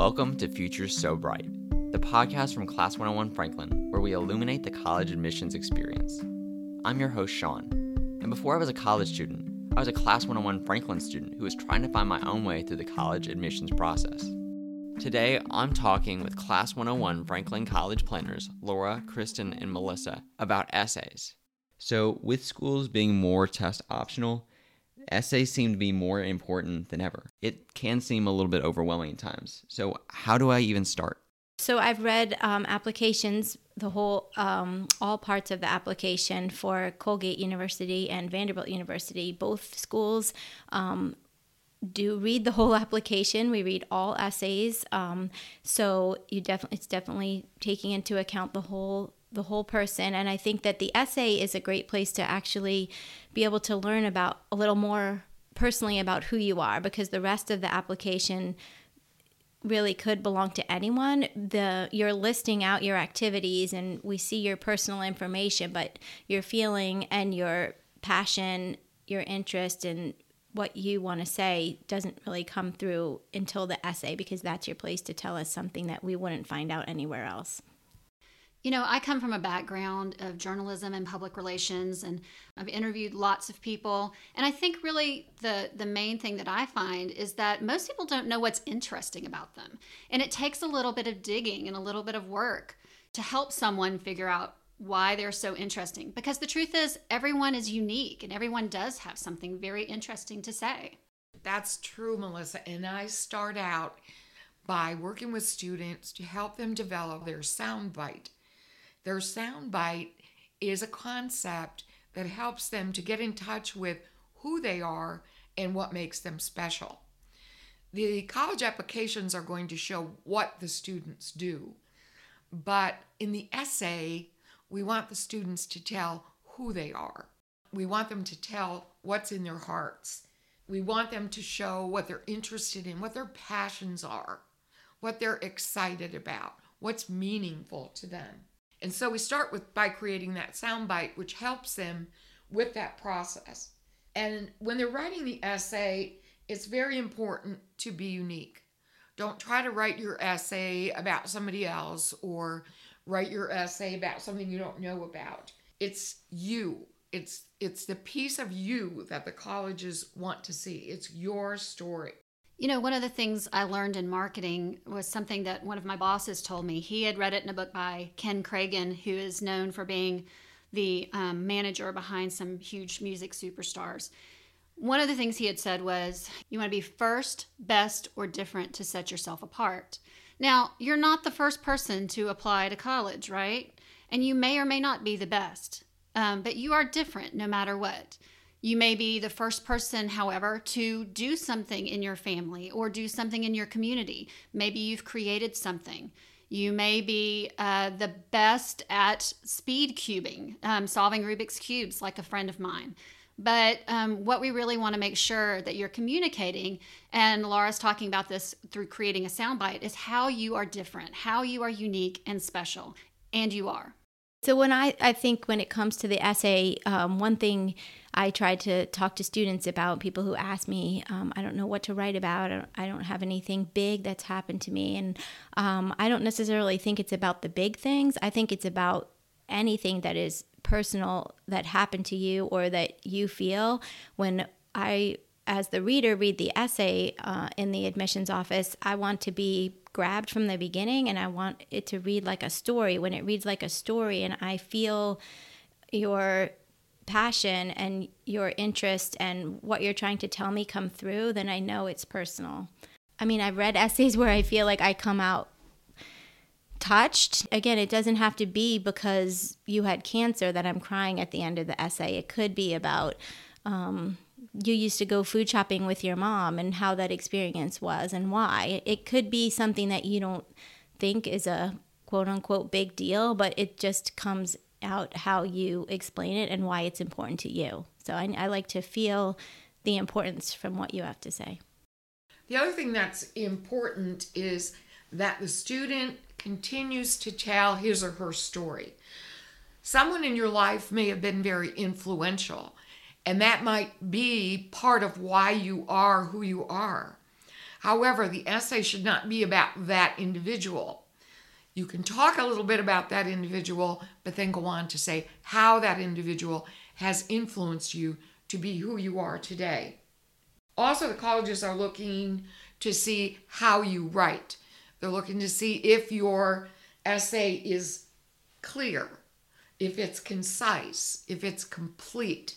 Welcome to Futures So Bright, the podcast from Class 101 Franklin, where we illuminate the college admissions experience. I'm your host, Sean, and before I was a college student, I was a Class 101 Franklin student who was trying to find my own way through the college admissions process. Today, I'm talking with Class 101 Franklin College planners Laura, Kristen, and Melissa about essays. So, with schools being more test optional, essays seem to be more important than ever. It can seem a little bit overwhelming at times. So, how do I even start? So I've read um, applications, the whole, um, all parts of the application for Colgate University and Vanderbilt University. Both schools um, do read the whole application. We read all essays, um, so you definitely it's definitely taking into account the whole the whole person. And I think that the essay is a great place to actually be able to learn about a little more personally about who you are because the rest of the application really could belong to anyone the you're listing out your activities and we see your personal information but your feeling and your passion your interest and what you want to say doesn't really come through until the essay because that's your place to tell us something that we wouldn't find out anywhere else you know, I come from a background of journalism and public relations, and I've interviewed lots of people. And I think really the, the main thing that I find is that most people don't know what's interesting about them. And it takes a little bit of digging and a little bit of work to help someone figure out why they're so interesting. Because the truth is, everyone is unique and everyone does have something very interesting to say. That's true, Melissa. And I start out by working with students to help them develop their sound bite their soundbite is a concept that helps them to get in touch with who they are and what makes them special. The college applications are going to show what the students do, but in the essay, we want the students to tell who they are. We want them to tell what's in their hearts. We want them to show what they're interested in, what their passions are, what they're excited about, what's meaningful to them. And so we start with by creating that soundbite, which helps them with that process. And when they're writing the essay, it's very important to be unique. Don't try to write your essay about somebody else or write your essay about something you don't know about. It's you. It's it's the piece of you that the colleges want to see. It's your story. You know, one of the things I learned in marketing was something that one of my bosses told me. He had read it in a book by Ken Kragen, who is known for being the um, manager behind some huge music superstars. One of the things he had said was, You want to be first, best, or different to set yourself apart. Now, you're not the first person to apply to college, right? And you may or may not be the best, um, but you are different no matter what. You may be the first person, however, to do something in your family or do something in your community. Maybe you've created something. You may be uh, the best at speed cubing, um, solving Rubik's Cubes, like a friend of mine. But um, what we really want to make sure that you're communicating, and Laura's talking about this through creating a soundbite, is how you are different, how you are unique and special. And you are. So, when I, I think when it comes to the essay, um, one thing I try to talk to students about people who ask me, um, I don't know what to write about. I don't, I don't, have anything big that's happened to me. And um, I don't necessarily think it's about the big things. I think it's about anything that is personal that happened to you or that you feel. When I, as the reader, read the essay uh, in the admissions office, I want to be grabbed from the beginning and I want it to read like a story. When it reads like a story and I feel your passion and your interest and what you're trying to tell me come through, then I know it's personal. I mean, I've read essays where I feel like I come out touched. Again, it doesn't have to be because you had cancer that I'm crying at the end of the essay. It could be about um, you used to go food shopping with your mom and how that experience was and why. It could be something that you don't think is a quote unquote big deal, but it just comes out how you explain it and why it's important to you. So I, I like to feel the importance from what you have to say. The other thing that's important is that the student continues to tell his or her story. Someone in your life may have been very influential, and that might be part of why you are who you are. However, the essay should not be about that individual. You can talk a little bit about that individual, but then go on to say how that individual has influenced you to be who you are today. Also, the colleges are looking to see how you write. They're looking to see if your essay is clear, if it's concise, if it's complete.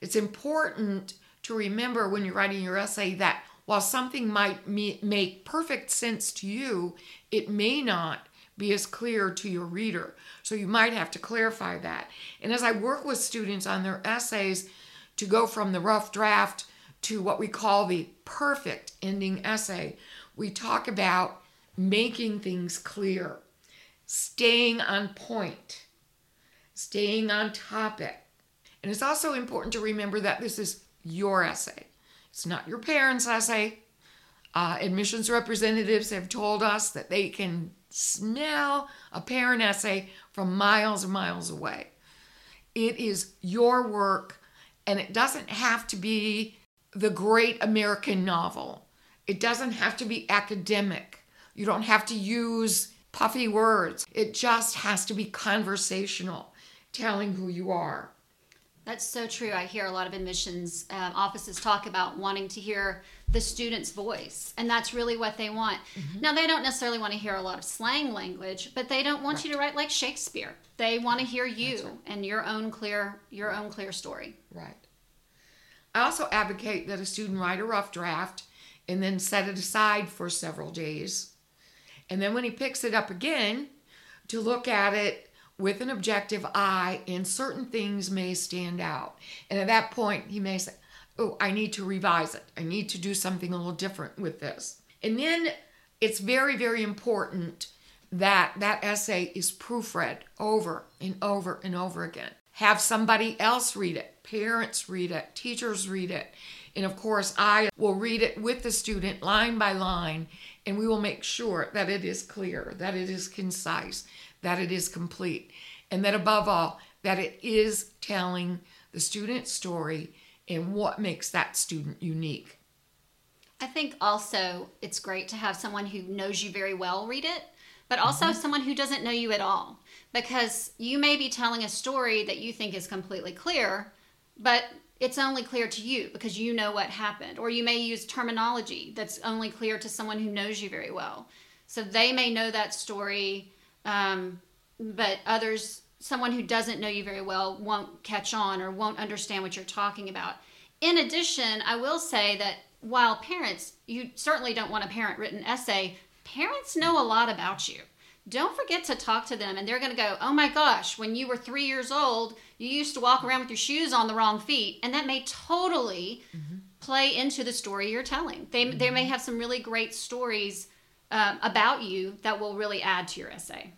It's important to remember when you're writing your essay that while something might make perfect sense to you, it may not be as clear to your reader. So you might have to clarify that. And as I work with students on their essays to go from the rough draft to what we call the perfect ending essay, we talk about making things clear, staying on point, staying on topic. And it's also important to remember that this is your essay. It's not your parents' essay. Uh, admissions representatives have told us that they can smell a parent essay from miles and miles away. It is your work, and it doesn't have to be the great American novel. It doesn't have to be academic. You don't have to use puffy words. It just has to be conversational, telling who you are. That's so true. I hear a lot of admissions um, offices talk about wanting to hear the student's voice, and that's really what they want. Mm-hmm. Now, they don't necessarily want to hear a lot of slang language, but they don't want right. you to write like Shakespeare. They want to hear you right. and your own clear your own clear story. Right. I also advocate that a student write a rough draft and then set it aside for several days. And then when he picks it up again, to look at it with an objective eye, and certain things may stand out. And at that point, he may say, Oh, I need to revise it. I need to do something a little different with this. And then it's very, very important that that essay is proofread over and over and over again. Have somebody else read it, parents read it, teachers read it. And of course, I will read it with the student line by line, and we will make sure that it is clear, that it is concise, that it is complete, and that above all, that it is telling the student's story and what makes that student unique. I think also it's great to have someone who knows you very well read it, but also mm-hmm. someone who doesn't know you at all. Because you may be telling a story that you think is completely clear, but it's only clear to you because you know what happened. Or you may use terminology that's only clear to someone who knows you very well. So they may know that story um, but others, someone who doesn't know you very well, won't catch on or won't understand what you're talking about. In addition, I will say that while parents, you certainly don't want a parent written essay, parents know a lot about you. Don't forget to talk to them, and they're going to go, Oh my gosh, when you were three years old, you used to walk around with your shoes on the wrong feet. And that may totally mm-hmm. play into the story you're telling. They, mm-hmm. they may have some really great stories um, about you that will really add to your essay.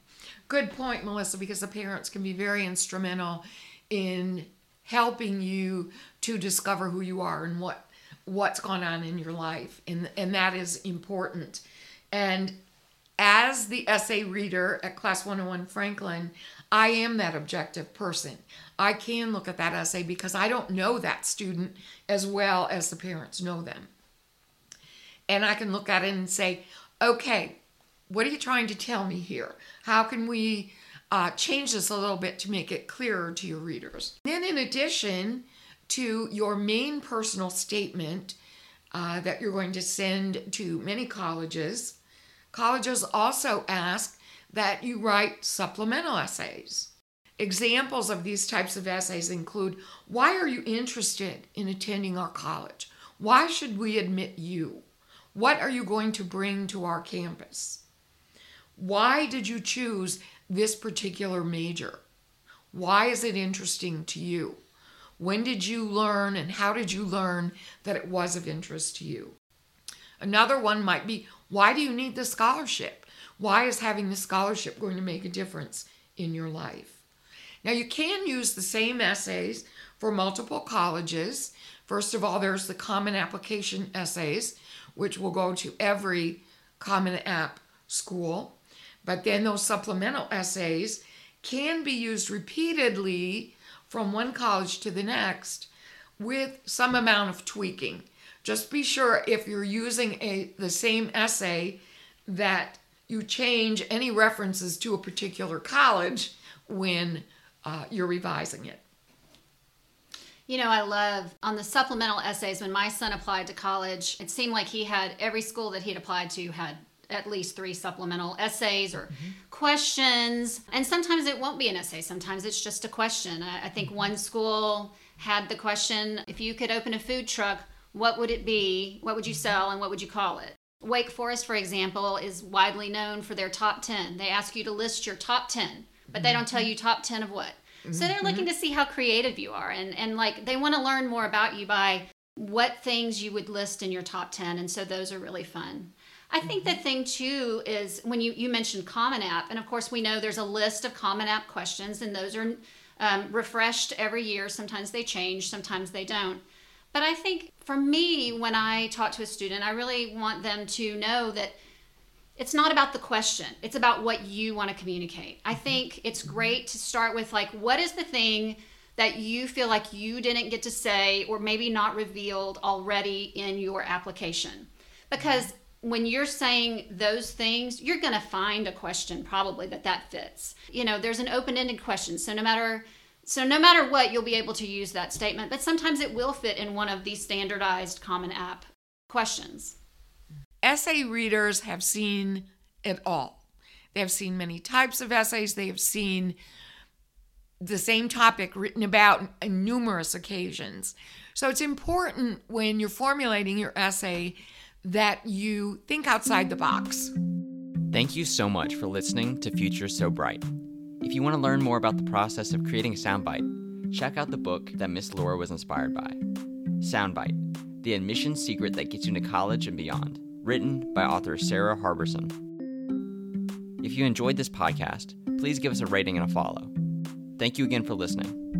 Good point, Melissa, because the parents can be very instrumental in helping you to discover who you are and what what's gone on in your life and and that is important. And as the essay reader at class 101 franklin i am that objective person. I can look at that essay because i don't know that student as well as the parents know them. And i can look at it and say okay what are you trying to tell me here? How can we uh, change this a little bit to make it clearer to your readers? Then, in addition to your main personal statement uh, that you're going to send to many colleges, colleges also ask that you write supplemental essays. Examples of these types of essays include Why are you interested in attending our college? Why should we admit you? What are you going to bring to our campus? Why did you choose this particular major? Why is it interesting to you? When did you learn and how did you learn that it was of interest to you? Another one might be why do you need the scholarship? Why is having the scholarship going to make a difference in your life? Now, you can use the same essays for multiple colleges. First of all, there's the Common Application essays, which will go to every Common App school. But then those supplemental essays can be used repeatedly from one college to the next with some amount of tweaking Just be sure if you're using a the same essay that you change any references to a particular college when uh, you're revising it. You know, I love on the supplemental essays when my son applied to college, it seemed like he had every school that he'd applied to had at least three supplemental essays or mm-hmm. questions. And sometimes it won't be an essay, sometimes it's just a question. I, I think mm-hmm. one school had the question if you could open a food truck, what would it be? What would you sell and what would you call it? Wake Forest, for example, is widely known for their top 10. They ask you to list your top 10, but they don't tell you top 10 of what. So they're looking to see how creative you are and, and like they want to learn more about you by what things you would list in your top 10. And so those are really fun. I think the thing too is when you, you mentioned Common App, and of course we know there's a list of Common App questions, and those are um, refreshed every year. Sometimes they change, sometimes they don't. But I think for me, when I talk to a student, I really want them to know that it's not about the question, it's about what you want to communicate. I mm-hmm. think it's great to start with, like, what is the thing that you feel like you didn't get to say or maybe not revealed already in your application? Because mm-hmm. when you're saying those things, you're going to find a question probably that that fits. You know, there's an open-ended question. So no matter so no matter what, you'll be able to use that statement, but sometimes it will fit in one of these standardized common app questions. Essay readers have seen it all. They have seen many types of essays. They have seen the same topic written about on numerous occasions. So it's important when you're formulating your essay that you think outside the box. Thank you so much for listening to Future So Bright. If you want to learn more about the process of creating a soundbite, check out the book that Miss Laura was inspired by Soundbite The Admissions Secret That Gets You into College and Beyond, written by author Sarah Harbison. If you enjoyed this podcast, please give us a rating and a follow. Thank you again for listening.